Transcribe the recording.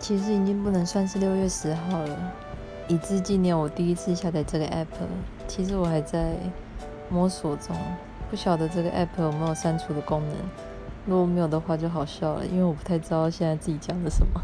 其实已经不能算是六月十号了。以至纪念我第一次下载这个 app，其实我还在摸索中，不晓得这个 app 有没有删除的功能。如果没有的话，就好笑了，因为我不太知道现在自己讲的什么。